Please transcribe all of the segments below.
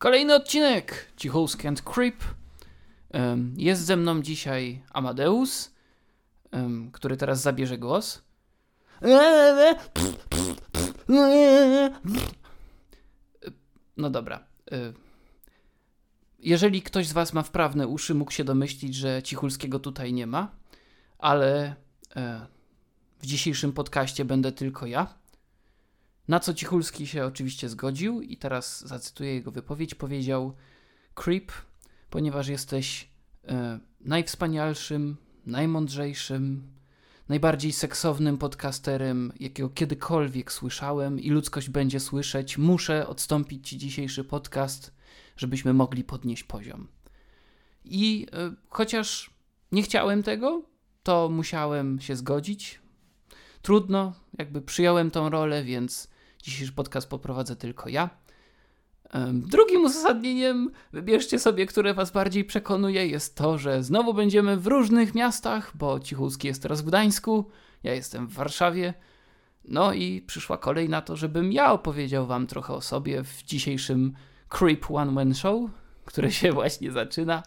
Kolejny odcinek Cichulski and Creep. Jest ze mną dzisiaj Amadeus, który teraz zabierze głos. No dobra. y, Jeżeli ktoś z Was ma wprawne uszy, mógł się domyślić, że Cichulskiego tutaj nie ma, ale e, w dzisiejszym podcaście będę tylko ja. Na co Cichulski się oczywiście zgodził i teraz zacytuję jego wypowiedź. Powiedział: Creep, ponieważ jesteś e, najwspanialszym, najmądrzejszym, najbardziej seksownym podcasterem, jakiego kiedykolwiek słyszałem i ludzkość będzie słyszeć, muszę odstąpić ci dzisiejszy podcast, żebyśmy mogli podnieść poziom. I e, chociaż nie chciałem tego, to musiałem się zgodzić. Trudno, jakby przyjąłem tą rolę, więc dzisiejszy podcast poprowadzę tylko ja. Drugim uzasadnieniem, wybierzcie sobie, które was bardziej przekonuje, jest to, że znowu będziemy w różnych miastach, bo Cichulski jest teraz w Gdańsku, ja jestem w Warszawie. No i przyszła kolej na to, żebym ja opowiedział wam trochę o sobie w dzisiejszym Creep One Man Show, które się właśnie zaczyna.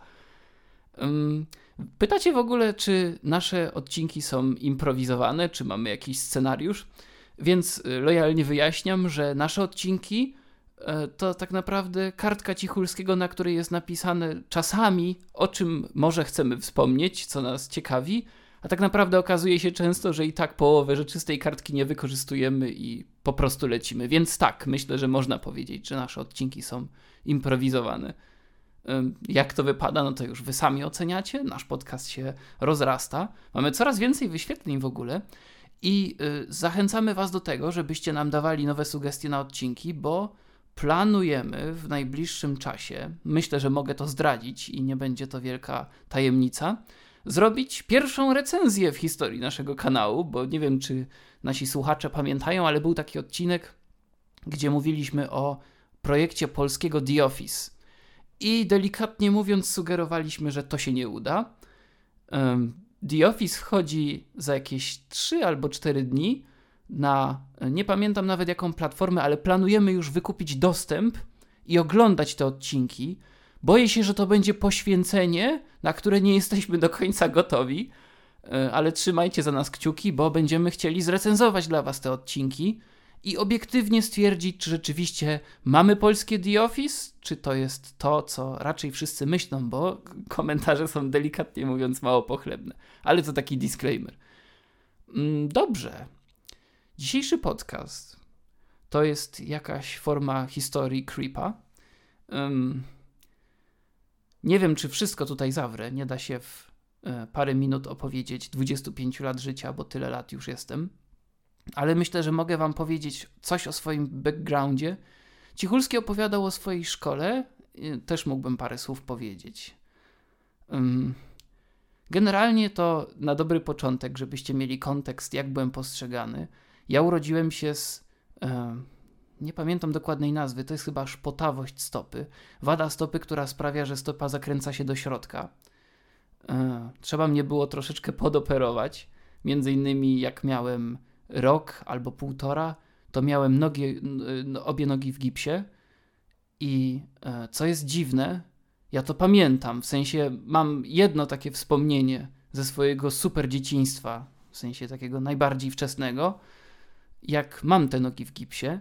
Pytacie w ogóle, czy nasze odcinki są improwizowane, czy mamy jakiś scenariusz? Więc y, lojalnie wyjaśniam, że nasze odcinki e, to tak naprawdę kartka Cichulskiego, na której jest napisane czasami, o czym może chcemy wspomnieć, co nas ciekawi, a tak naprawdę okazuje się często, że i tak połowę rzeczy z tej kartki nie wykorzystujemy i po prostu lecimy. Więc tak, myślę, że można powiedzieć, że nasze odcinki są improwizowane. Jak to wypada, no to już wy sami oceniacie. Nasz podcast się rozrasta. Mamy coraz więcej wyświetleń w ogóle. I y, zachęcamy Was do tego, żebyście nam dawali nowe sugestie na odcinki, bo planujemy w najbliższym czasie, myślę, że mogę to zdradzić i nie będzie to wielka tajemnica, zrobić pierwszą recenzję w historii naszego kanału, bo nie wiem, czy nasi słuchacze pamiętają, ale był taki odcinek, gdzie mówiliśmy o projekcie polskiego The Office. I delikatnie mówiąc, sugerowaliśmy, że to się nie uda. The Office wchodzi za jakieś 3 albo 4 dni na, nie pamiętam nawet jaką platformę, ale planujemy już wykupić dostęp i oglądać te odcinki. Boję się, że to będzie poświęcenie, na które nie jesteśmy do końca gotowi, e, ale trzymajcie za nas kciuki, bo będziemy chcieli zrecenzować dla Was te odcinki i obiektywnie stwierdzić, czy rzeczywiście mamy polskie The Office, czy to jest to, co raczej wszyscy myślą, bo komentarze są delikatnie mówiąc mało pochlebne. Ale to taki disclaimer. Mm, Dobrze. Dzisiejszy podcast to jest jakaś forma historii creepa. Ym, nie wiem, czy wszystko tutaj zawrę. Nie da się w e, parę minut opowiedzieć 25 lat życia, bo tyle lat już jestem. Ale myślę, że mogę wam powiedzieć coś o swoim backgroundzie. Cichulski opowiadał o swojej szkole. y, Też mógłbym parę słów powiedzieć. Generalnie to na dobry początek, żebyście mieli kontekst, jak byłem postrzegany. Ja urodziłem się z. E, nie pamiętam dokładnej nazwy, to jest chyba szpotawość stopy. Wada stopy, która sprawia, że stopa zakręca się do środka. E, trzeba mnie było troszeczkę podoperować. Między innymi, jak miałem rok albo półtora, to miałem nogi, n- obie nogi w gipsie. I e, co jest dziwne, ja to pamiętam, w sensie mam jedno takie wspomnienie ze swojego super dzieciństwa, w sensie takiego najbardziej wczesnego, jak mam te nogi w gipsie,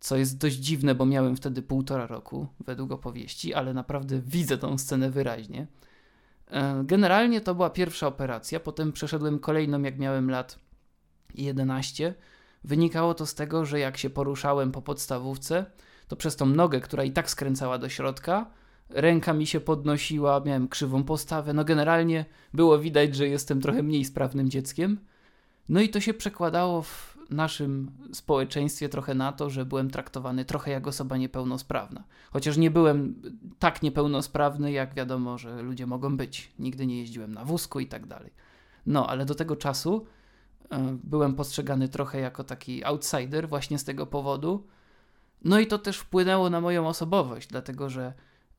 co jest dość dziwne, bo miałem wtedy półtora roku, według opowieści, ale naprawdę widzę tą scenę wyraźnie. E, Generalnie to była pierwsza operacja, potem przeszedłem kolejną, jak miałem lat 11. Wynikało to z tego, że jak się poruszałem po podstawówce, to przez tą nogę, która i tak skręcała do środka, ręka mi się podnosiła, miałem krzywą postawę. No generalnie było widać, że jestem trochę mniej sprawnym dzieckiem. No i to się przekładało w naszym społeczeństwie trochę na to, że byłem traktowany trochę jak osoba niepełnosprawna. Chociaż nie byłem tak niepełnosprawny, jak wiadomo, że ludzie mogą być. Nigdy nie jeździłem na wózku i tak dalej. No, ale do tego czasu byłem postrzegany trochę jako taki outsider właśnie z tego powodu. No i to też wpłynęło na moją osobowość, dlatego że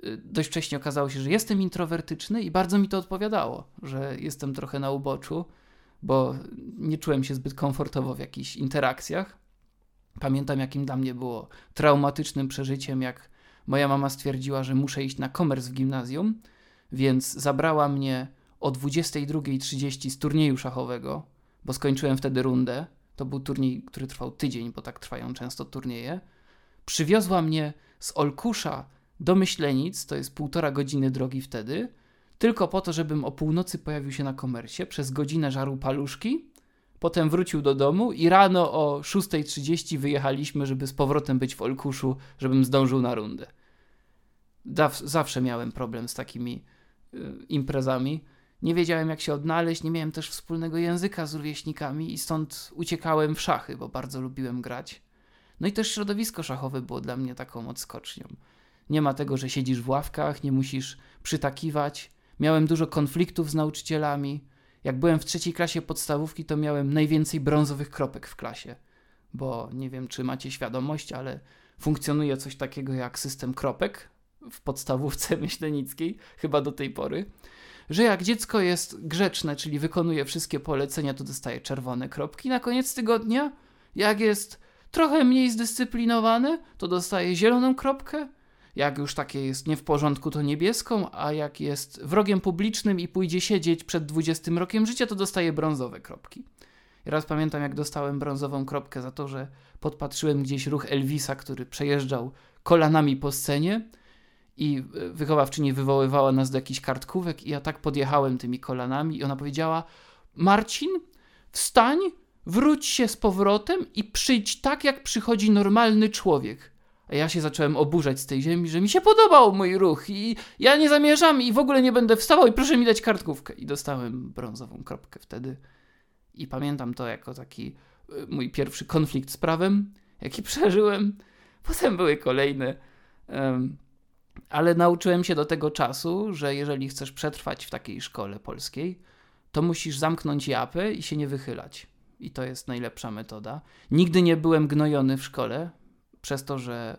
y, dość wcześnie okazało się, że jestem introwertyczny i bardzo mi to odpowiadało, że jestem trochę na uboczu, bo nie czułem się zbyt komfortowo w jakichś interakcjach. Pamiętam, jakim dla mnie było traumatycznym przeżyciem, jak moja mama stwierdziła, że muszę iść na komers w gimnazjum, więc zabrała mnie o 22.30 z turnieju szachowego, bo skończyłem wtedy rundę. To był turniej, który trwał tydzień, bo tak trwają często turnieje. Przywiozła mnie z Olkusza do Myślenic, to jest półtora godziny drogi wtedy, tylko po to, żebym o północy pojawił się na komersie, przez godzinę żarł paluszki, potem wrócił do domu i rano o 6.30 wyjechaliśmy, żeby z powrotem być w Olkuszu, żebym zdążył na rundę. Zawsze miałem problem z takimi y, imprezami. Nie wiedziałem, jak się odnaleźć, nie miałem też wspólnego języka z rówieśnikami i stąd uciekałem w szachy, bo bardzo lubiłem grać. No i też środowisko szachowe było dla mnie taką odskocznią. Nie ma tego, że siedzisz w ławkach, nie musisz przytakiwać. Miałem dużo konfliktów z nauczycielami. Jak byłem w trzeciej klasie podstawówki, to miałem najwięcej brązowych kropek w klasie. Bo nie wiem, czy macie świadomość, ale funkcjonuje coś takiego jak system kropek w podstawówce myślenickiej, chyba do tej pory że jak dziecko jest grzeczne, czyli wykonuje wszystkie polecenia, to dostaje czerwone kropki na koniec tygodnia. Jak jest trochę mniej zdyscyplinowane, to dostaje zieloną kropkę. Jak już takie jest nie w porządku, to niebieską, a jak jest wrogiem publicznym i pójdzie siedzieć przed 20 rokiem życia, to dostaje brązowe kropki. I raz pamiętam, jak dostałem brązową kropkę za to, że podpatrzyłem gdzieś ruch Elvisa, który przejeżdżał kolanami po scenie i wychowawczyni wywoływała nas do jakichś kartkówek i ja tak podjechałem tymi kolanami i ona powiedziała Marcin, wstań, wróć się z powrotem i przyjdź tak, jak przychodzi normalny człowiek. A ja się zacząłem oburzać z tej ziemi, że mi się podobał mój ruch i ja nie zamierzam i w ogóle nie będę wstawał i proszę mi dać kartkówkę. I dostałem brązową kropkę wtedy. I pamiętam to jako taki y, mój pierwszy konflikt z prawem, jaki przeżyłem. Potem były kolejne. Um, ale nauczyłem się do tego czasu, że jeżeli chcesz przetrwać w takiej szkole polskiej, to musisz zamknąć japę i się nie wychylać. I to jest najlepsza metoda. Nigdy nie byłem gnojony w szkole, przez to, że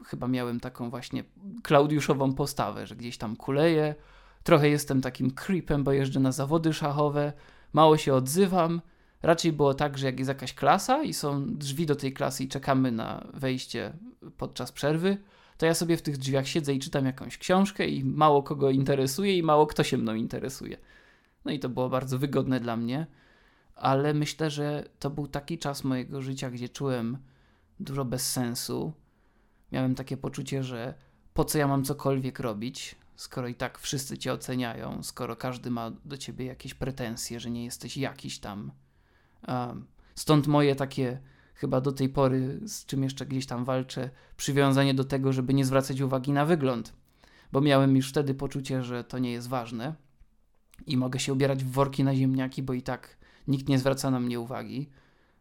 y, chyba miałem taką właśnie klaudiuszową postawę, że gdzieś tam kuleję, trochę jestem takim creepem, bo jeżdżę na zawody szachowe, mało się odzywam. Raczej było tak, że jak jest jakaś klasa i są drzwi do tej klasy i czekamy na wejście podczas przerwy, to ja sobie w tych drzwiach siedzę i czytam jakąś książkę i mało kogo interesuje i mało kto się mną interesuje. No i to było bardzo wygodne dla mnie, ale myślę, że to był taki czas mojego życia, gdzie czułem dużo bez sensu. Miałem takie poczucie, że po co ja mam cokolwiek robić, skoro i tak wszyscy cię oceniają, skoro każdy ma do ciebie jakieś pretensje, że nie jesteś jakiś tam. Stąd moje takie chyba do tej pory, z czym jeszcze gdzieś tam walczę, przywiązanie do tego, żeby nie zwracać uwagi na wygląd, bo miałem już wtedy poczucie, że to nie jest ważne i mogę się ubierać w worki na ziemniaki, bo i tak nikt nie zwraca na mnie uwagi.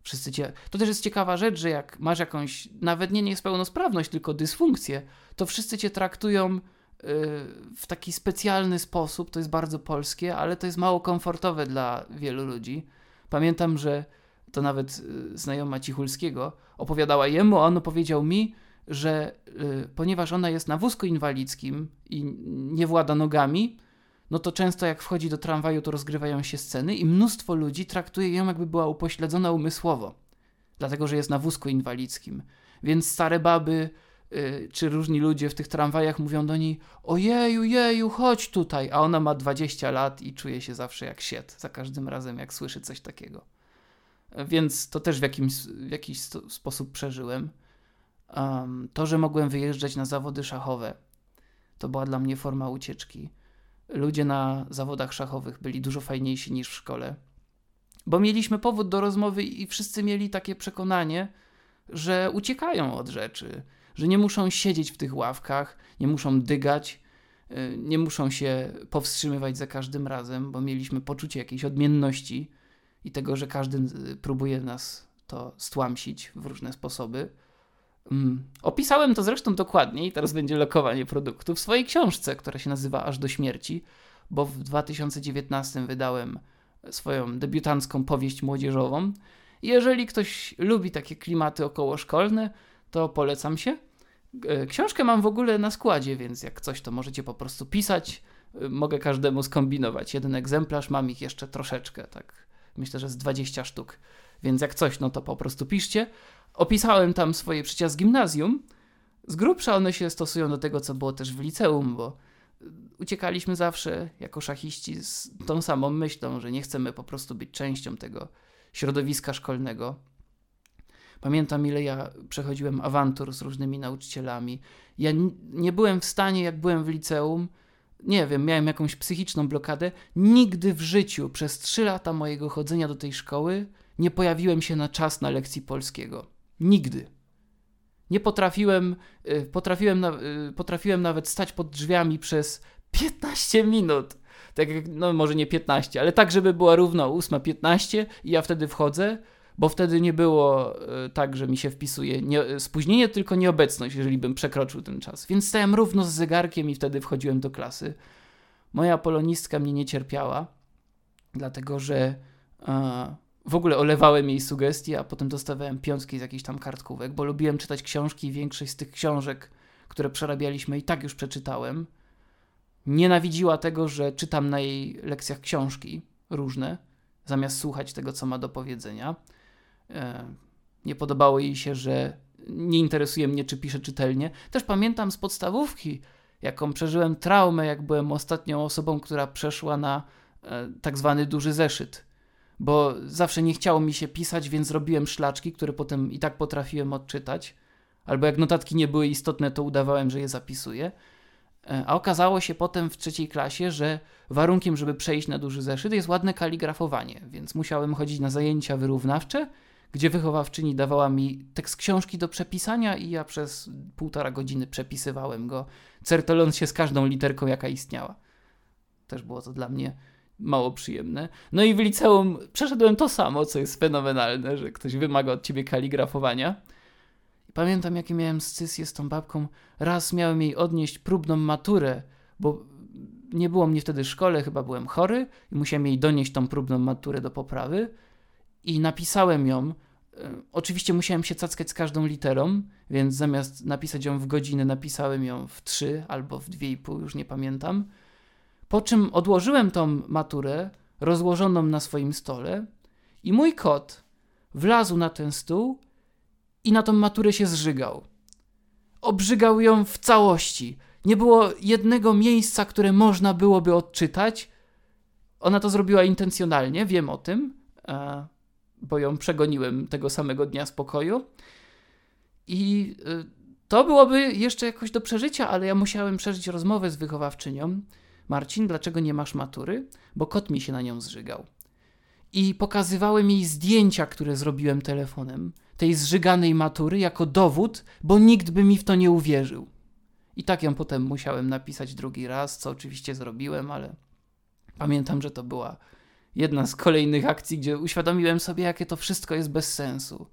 Wszyscy cię... To też jest ciekawa rzecz, że jak masz jakąś, nawet nie niepełnosprawność, tylko dysfunkcję, to wszyscy cię traktują yy, w taki specjalny sposób. To jest bardzo polskie, ale to jest mało komfortowe dla wielu ludzi. Pamiętam, że to nawet y, znajoma Cichulskiego, opowiadała jemu, a on powiedział mi, że y, ponieważ ona jest na wózku inwalidzkim i nie włada nogami, no to często jak wchodzi do tramwaju, to rozgrywają się sceny i mnóstwo ludzi traktuje ją, jakby była upośledzona umysłowo, dlatego że jest na wózku inwalidzkim. Więc stare baby y, czy różni ludzie w tych tramwajach mówią do niej: Ojeju, jeju, chodź tutaj, a ona ma 20 lat i czuje się zawsze jak siet, za każdym razem, jak słyszy coś takiego więc to też w, jakimś, w jakiś sposób przeżyłem. Um, to, że mogłem wyjeżdżać na zawody szachowe, to była dla mnie forma ucieczki. Ludzie na zawodach szachowych byli dużo fajniejsi niż w szkole, bo mieliśmy powód do rozmowy i wszyscy mieli takie przekonanie, że uciekają od rzeczy, że nie muszą siedzieć w tych ławkach, nie muszą dygać, y, nie muszą się powstrzymywać za każdym razem, bo mieliśmy poczucie jakiejś odmienności i tego, że każdy y, próbuje nas to stłamsić w różne sposoby. Um, opisałem to zresztą dokładniej, teraz będzie lokowanie produktu, w swojej książce, która się nazywa Aż do śmierci, bo w 2019 wydałem swoją debiutancką powieść młodzieżową. Jeżeli ktoś lubi takie klimaty okołoszkolne, to polecam się. E, książkę mam w ogóle na składzie, więc jak coś, to możecie po prostu pisać. E, mogę każdemu skombinować. Jeden egzemplarz, mam ich jeszcze troszeczkę, tak Myślę, że z 20 sztuk. Więc jak coś, no to po prostu piszcie. Opisałem tam swoje przycia z gimnazjum. z grubsza one się stosują do tego, co było też w liceum, bo uciekaliśmy zawsze jako szachiści z tą samą myślą, że nie chcemy po prostu być częścią tego środowiska szkolnego. Pamiętam, ile ja przechodziłem awantur z różnymi nauczycielami. Ja nie byłem w stanie, jak byłem w liceum, nie wiem, miałem jakąś psychiczną blokadę. Nigdy w życiu przez trzy lata mojego chodzenia do tej szkoły nie pojawiłem się na czas na lekcji polskiego. Nigdy. Nie potrafiłem, y, potrafiłem, y, potrafiłem nawet stać pod drzwiami przez 15 minut. Tak jak, no może nie 15, ale tak, żeby była równo 8.15 i ja wtedy wchodzę, bo wtedy nie było y, tak, że mi się wpisuje nie, spóźnienie, tylko nieobecność, jeżeli bym przekroczył ten czas. Więc stałem równo z zegarkiem i wtedy wchodziłem do klasy. Moja polonistka mnie nie cierpiała, dlatego że w ogóle olewałem jej sugestie, a potem dostawałem piątki z jakichś tam kartkówek, bo lubiłem czytać książki i większość z tych książek, które przerabialiśmy i tak już przeczytałem. Nienawidziła tego, że czytam na jej lekcjach książki różne, zamiast słuchać tego, co ma do powiedzenia. E, nie podobało jej się, że nie interesuje mnie, czy piszę czytelnie. Też pamiętam z podstawówki, jaką przeżyłem traumę, jak byłem ostatnią osobą, która przeszła na e, tak zwany duży zeszyt bo zawsze nie chciało mi się pisać, więc robiłem szlaczki, które potem i tak potrafiłem odczytać. Albo jak notatki nie były istotne, to udawałem, że je zapisuję. E, a okazało się potem w trzeciej klasie, że warunkiem, żeby przejść na duży zeszyt jest ładne kaligrafowanie, więc musiałem chodzić na zajęcia wyrównawcze, gdzie wychowawczyni dawała mi tekst książki do przepisania i ja przez półtora godziny przepisywałem go, certoląc się z każdą literką, jaka istniała. Też było to dla mnie mało przyjemne. No i w liceum przeszedłem to samo, co jest fenomenalne, że ktoś wymaga od ciebie kaligrafowania. Pamiętam, jakie miałem scysję z tą babką. Raz miałem jej odnieść próbną maturę, bo nie było mnie wtedy w szkole, chyba byłem chory i musiałem jej donieść tą próbną maturę do poprawy. I napisałem ją. E, oczywiście musiałem się cackać z każdą literą, więc zamiast napisać ją w godzinę, napisałem ją w trzy albo w dwie i pół, już nie pamiętam. Po czym odłożyłem tą maturę rozłożoną na swoim stole i mój kot wlazł na ten stół i na tą maturę się zżygał. Obrzygał ją w całości. Nie było jednego miejsca, które można byłoby odczytać. Ona to zrobiła intencjonalnie, wiem o tym, e, bo ją przegoniłem tego samego dnia z pokoju. I e, to byłoby jeszcze jakoś do przeżycia, ale ja musiałem przeżyć rozmowę z wychowawczynią Marcin, dlaczego nie masz matury? Bo kot mi się na nią zżygał. I pokazywałem jej zdjęcia, które zrobiłem telefonem, tej zżyganej matury, jako dowód, bo nikt by mi w to nie uwierzył. I tak ją potem musiałem napisać drugi raz, co oczywiście zrobiłem, ale pamiętam, że to była jedna z kolejnych akcji, gdzie uświadomiłem sobie, jakie to wszystko jest bez sensu.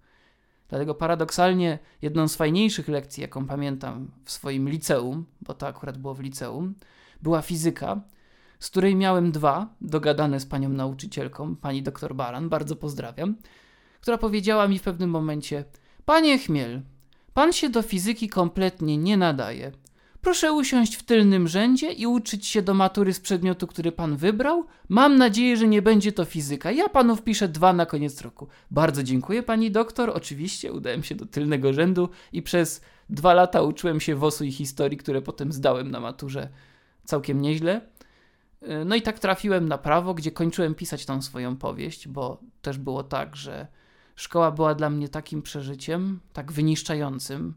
Dlatego paradoksalnie jedną z fajniejszych lekcji, jaką pamiętam w swoim liceum, bo to akurat było w liceum, była fizyka, z której miałem dwa, dogadane z panią nauczycielką, pani doktor Baran, bardzo pozdrawiam, która powiedziała mi w pewnym momencie: Panie Chmiel, pan się do fizyki kompletnie nie nadaje. Proszę usiąść w tylnym rzędzie i uczyć się do matury z przedmiotu, który pan wybrał. Mam nadzieję, że nie będzie to fizyka. Ja panu wpiszę dwa na koniec roku. Bardzo dziękuję, pani doktor. Oczywiście udałem się do tylnego rzędu i przez dwa lata uczyłem się WOS-u i historii, które potem zdałem na maturze całkiem nieźle. Y, no i tak trafiłem na prawo, gdzie kończyłem pisać tą swoją powieść, bo też było tak, że szkoła była dla mnie takim przeżyciem, tak wyniszczającym.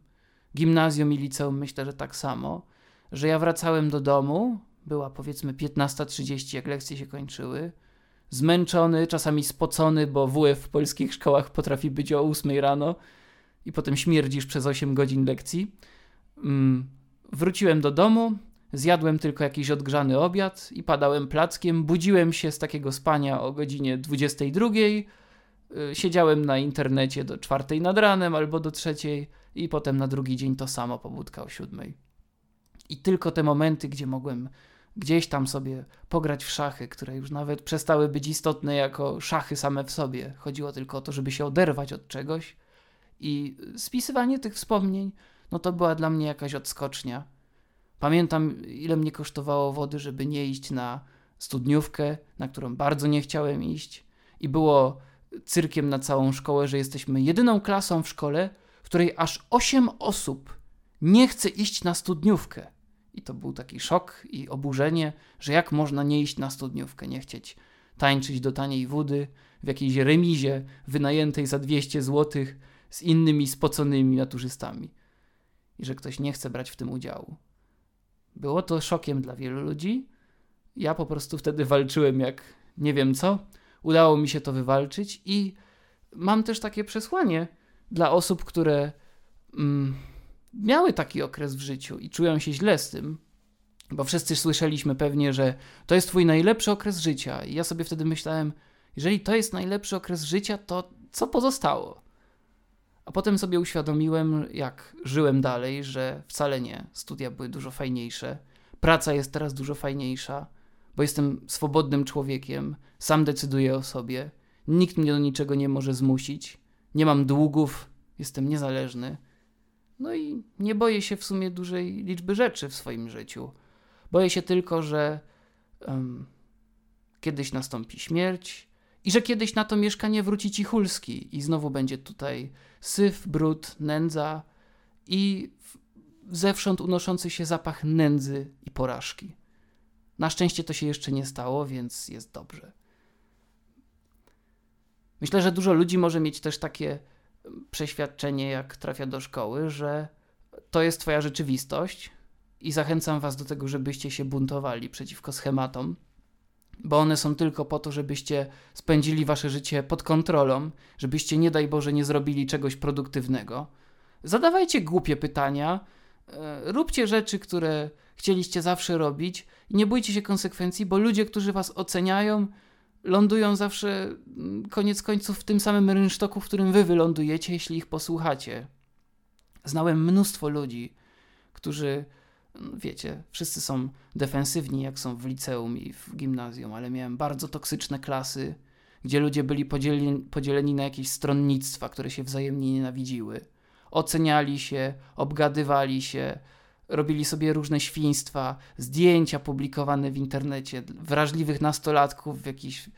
Gimnazjum i liceum myślę, że tak samo, że ja wracałem do domu, była powiedzmy 15.30, jak lekcje się kończyły, zmęczony, czasami spocony, bo WF w polskich szkołach potrafi być o 8 rano i potem śmierdzisz przez 8 godzin lekcji. Mm, wróciłem do domu, Zjadłem tylko jakiś odgrzany obiad i padałem plackiem. Budziłem się z takiego spania o godzinie 22. Y, siedziałem na internecie do czwartej nad ranem albo do trzeciej i potem na drugi dzień to samo, pobudka o siódmej. I tylko te momenty, gdzie mogłem gdzieś tam sobie pograć w szachy, które już nawet przestały być istotne jako szachy same w sobie. Chodziło tylko o to, żeby się oderwać od czegoś. I spisywanie tych wspomnień, no to była dla mnie jakaś odskocznia Pamiętam, ile mnie kosztowało wody, żeby nie iść na studniówkę, na którą bardzo nie chciałem iść. I było cyrkiem na całą szkołę, że jesteśmy jedyną klasą w szkole, w której aż 8 osób nie chcę iść na studniówkę. I to był taki szok i oburzenie, że jak można nie iść na studniówkę, nie chcieć tańczyć do taniej wody w jakiejś remizie wynajętej za 200 zł z innymi spoconymi naturzystami. I że ktoś nie chce brać w tym udziału. Było to szokiem dla wielu ludzi. Ja po prostu wtedy walczyłem jak nie wiem co. Udało mi się to wywalczyć i mam też takie przesłanie dla osób, które mm, miały taki okres w życiu i czują się źle z tym, bo wszyscy słyszeliśmy pewnie, że to jest twój najlepszy okres życia. I ja sobie wtedy myślałem, jeżeli to jest najlepszy okres życia, to co pozostało? A potem sobie uświadomiłem, jak żyłem dalej, że wcale nie. Studia były dużo fajniejsze, praca jest teraz dużo fajniejsza, bo jestem swobodnym człowiekiem, sam decyduję o sobie, nikt mnie do niczego nie może zmusić, nie mam długów, jestem niezależny. No i nie boję się w sumie dużej liczby rzeczy w swoim życiu. Boję się tylko, że um, kiedyś nastąpi śmierć i że kiedyś na to mieszkanie wróci Cichulski i znowu będzie tutaj syf, brud, nędza i zewsząd unoszący się zapach nędzy i porażki. Na szczęście to się jeszcze nie stało, więc jest dobrze. Myślę, że dużo ludzi może mieć też takie przeświadczenie, jak trafia do szkoły, że to jest Twoja rzeczywistość i zachęcam Was do tego, żebyście się buntowali przeciwko schematom, bo one są tylko po to, żebyście spędzili Wasze życie pod kontrolą, żebyście nie daj Boże nie zrobili czegoś produktywnego. Zadawajcie głupie pytania, e, róbcie rzeczy, które chcieliście zawsze robić i nie bójcie się konsekwencji, bo ludzie, którzy Was oceniają, lądują zawsze mm, koniec końców w tym samym rynsztoku, w którym wy wylądujecie, jeśli ich posłuchacie. Znałem mnóstwo ludzi, którzy, no wiecie, wszyscy są defensywni, jak są w liceum i w gimnazjum, ale miałem bardzo toksyczne klasy, gdzie ludzie byli podzieleni, podzieleni na jakieś stronnictwa, które się wzajemnie nienawidziły. Oceniali się, obgadywali się, robili sobie różne świństwa, zdjęcia publikowane w internecie, wrażliwych nastolatków w jakichś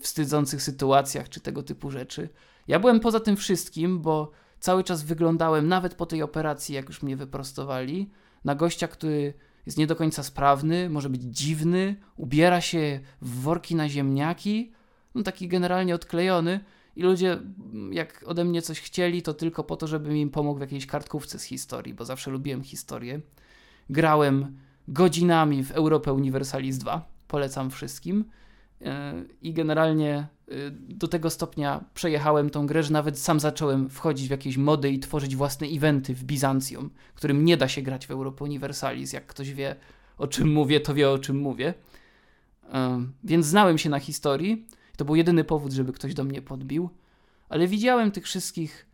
wstydzących sytuacjach czy tego typu rzeczy. Ja byłem poza tym wszystkim, bo cały czas wyglądałem, nawet po tej operacji, jak już mnie wyprostowali, na gościa, który jest nie do końca sprawny, może być dziwny, ubiera się w worki na ziemniaki, no taki generalnie odklejony, i ludzie, jak ode mnie coś chcieli, to tylko po to, żebym im pomógł w jakiejś kartkówce z historii, bo zawsze lubiłem historię. Grałem godzinami w Europę Universalis 2, polecam wszystkim. E, I generalnie e, do tego stopnia przejechałem tą grę, że nawet sam zacząłem wchodzić w jakieś mody i tworzyć własne eventy w Bizancjum, którym nie da się grać w Europę Universalis. Jak ktoś wie, o czym mówię, to wie, o czym mówię. E, więc znałem się na historii to był jedyny powód, żeby ktoś do mnie podbił. Ale widziałem tych wszystkich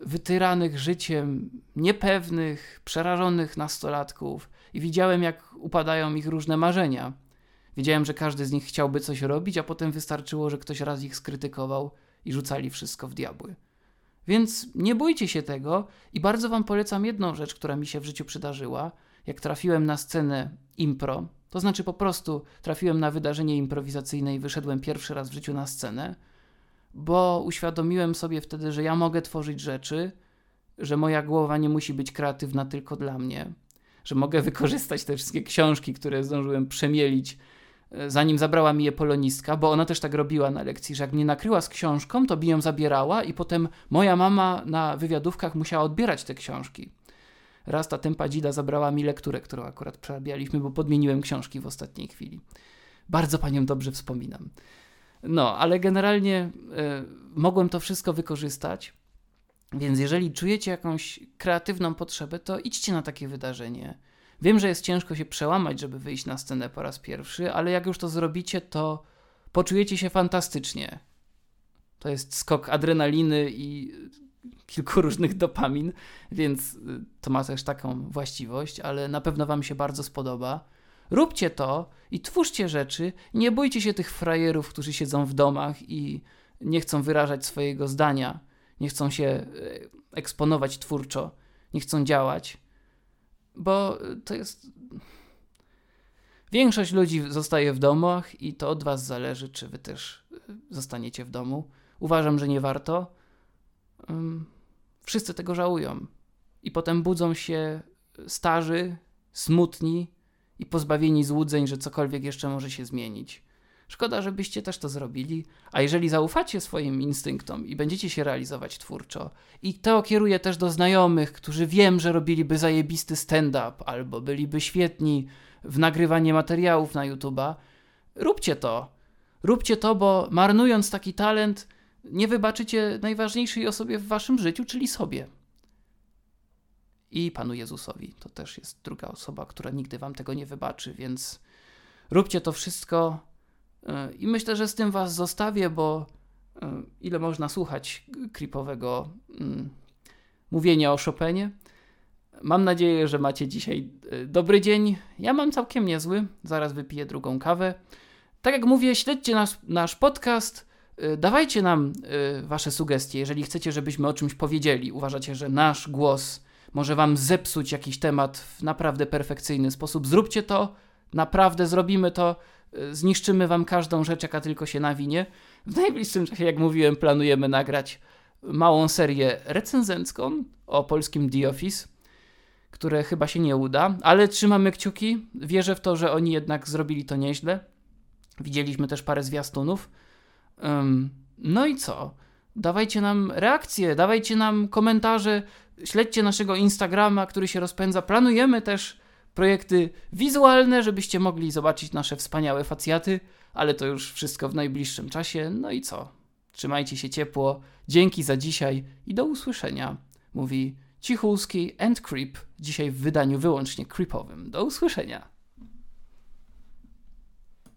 wytyranych życiem, niepewnych, przerażonych nastolatków i widziałem, jak upadają ich różne marzenia. Wiedziałem, że każdy z nich chciałby coś robić, a potem wystarczyło, że ktoś raz ich skrytykował i rzucali wszystko w diabły. Więc nie bójcie się tego i bardzo Wam polecam jedną rzecz, która mi się w życiu przydarzyła. Jak trafiłem na scenę impro, to znaczy po prostu trafiłem na wydarzenie improwizacyjne i wyszedłem pierwszy raz w życiu na scenę, bo uświadomiłem sobie wtedy, że ja mogę tworzyć rzeczy, że moja głowa nie musi być kreatywna tylko dla mnie, że mogę wykorzystać te wszystkie książki, które zdążyłem przemielić, e, zanim zabrała mi je polonistka, bo ona też tak robiła na lekcji, że jak mnie nakryła z książką, to by ją zabierała i potem moja mama na wywiadówkach musiała odbierać te książki. Raz ta tempa dzida zabrała mi lekturę, którą akurat przerabialiśmy, bo podmieniłem książki w ostatniej chwili. Bardzo panią dobrze wspominam. No, ale generalnie y, mogłem to wszystko wykorzystać. Więc jeżeli czujecie jakąś kreatywną potrzebę, to idźcie na takie wydarzenie. Wiem, że jest ciężko się przełamać, żeby wyjść na scenę po raz pierwszy, ale jak już to zrobicie, to poczujecie się fantastycznie. To jest skok adrenaliny i kilku różnych dopamin, więc y, to ma też taką właściwość, ale na pewno Wam się bardzo spodoba. Róbcie to i twórzcie rzeczy. Nie bójcie się tych frajerów, którzy siedzą w domach i nie chcą wyrażać swojego zdania, nie chcą się y, eksponować twórczo, nie chcą działać, bo to jest. Większość ludzi zostaje w domach i to od Was zależy, czy Wy też y, zostaniecie w domu. Uważam, że nie warto wszyscy tego żałują. I potem budzą się starzy, smutni i pozbawieni złudzeń, że cokolwiek jeszcze może się zmienić. Szkoda, żebyście też to zrobili. A jeżeli zaufacie swoim instynktom i będziecie się realizować twórczo, i to kieruję też do znajomych, którzy wiem, że robiliby zajebisty stand-up albo byliby świetni w nagrywanie materiałów na YouTube'a, róbcie to. Róbcie to, bo marnując taki talent, nie wybaczycie najważniejszej osobie w waszym życiu, czyli sobie. I Panu Jezusowi. To też jest druga osoba, która nigdy wam tego nie wybaczy, więc róbcie to wszystko. E, I myślę, że z tym was zostawię, bo e, ile można słuchać creepowego mm, mówienia o Chopinie. Mam nadzieję, że macie dzisiaj e, dobry dzień. Ja mam całkiem niezły. Zaraz wypiję drugą kawę. Tak jak mówię, śledźcie nasz, nasz podcast. Y, dawajcie nam y, wasze sugestie, jeżeli chcecie, żebyśmy o czymś powiedzieli. Uważacie, że nasz głos może wam zepsuć jakiś temat w naprawdę perfekcyjny sposób. Zróbcie to, naprawdę zrobimy to, y, zniszczymy wam każdą rzecz, jaka tylko się nawinie. W najbliższym czasie, jak mówiłem, planujemy nagrać małą serię recenzencką o polskim The Office, które chyba się nie uda, ale trzymamy kciuki. Wierzę w to, że oni jednak zrobili to nieźle. Widzieliśmy też parę zwiastunów. No i co? Dawajcie nam reakcje, dawajcie nam komentarze, śledźcie naszego Instagrama, który się rozpędza. Planujemy też projekty wizualne, żebyście mogli zobaczyć nasze wspaniałe facjaty, ale to już wszystko w najbliższym czasie. No i co? Trzymajcie się ciepło. Dzięki za dzisiaj i do usłyszenia. Mówi Cichulski and Creep, dzisiaj w wydaniu wyłącznie creepowym. Do usłyszenia.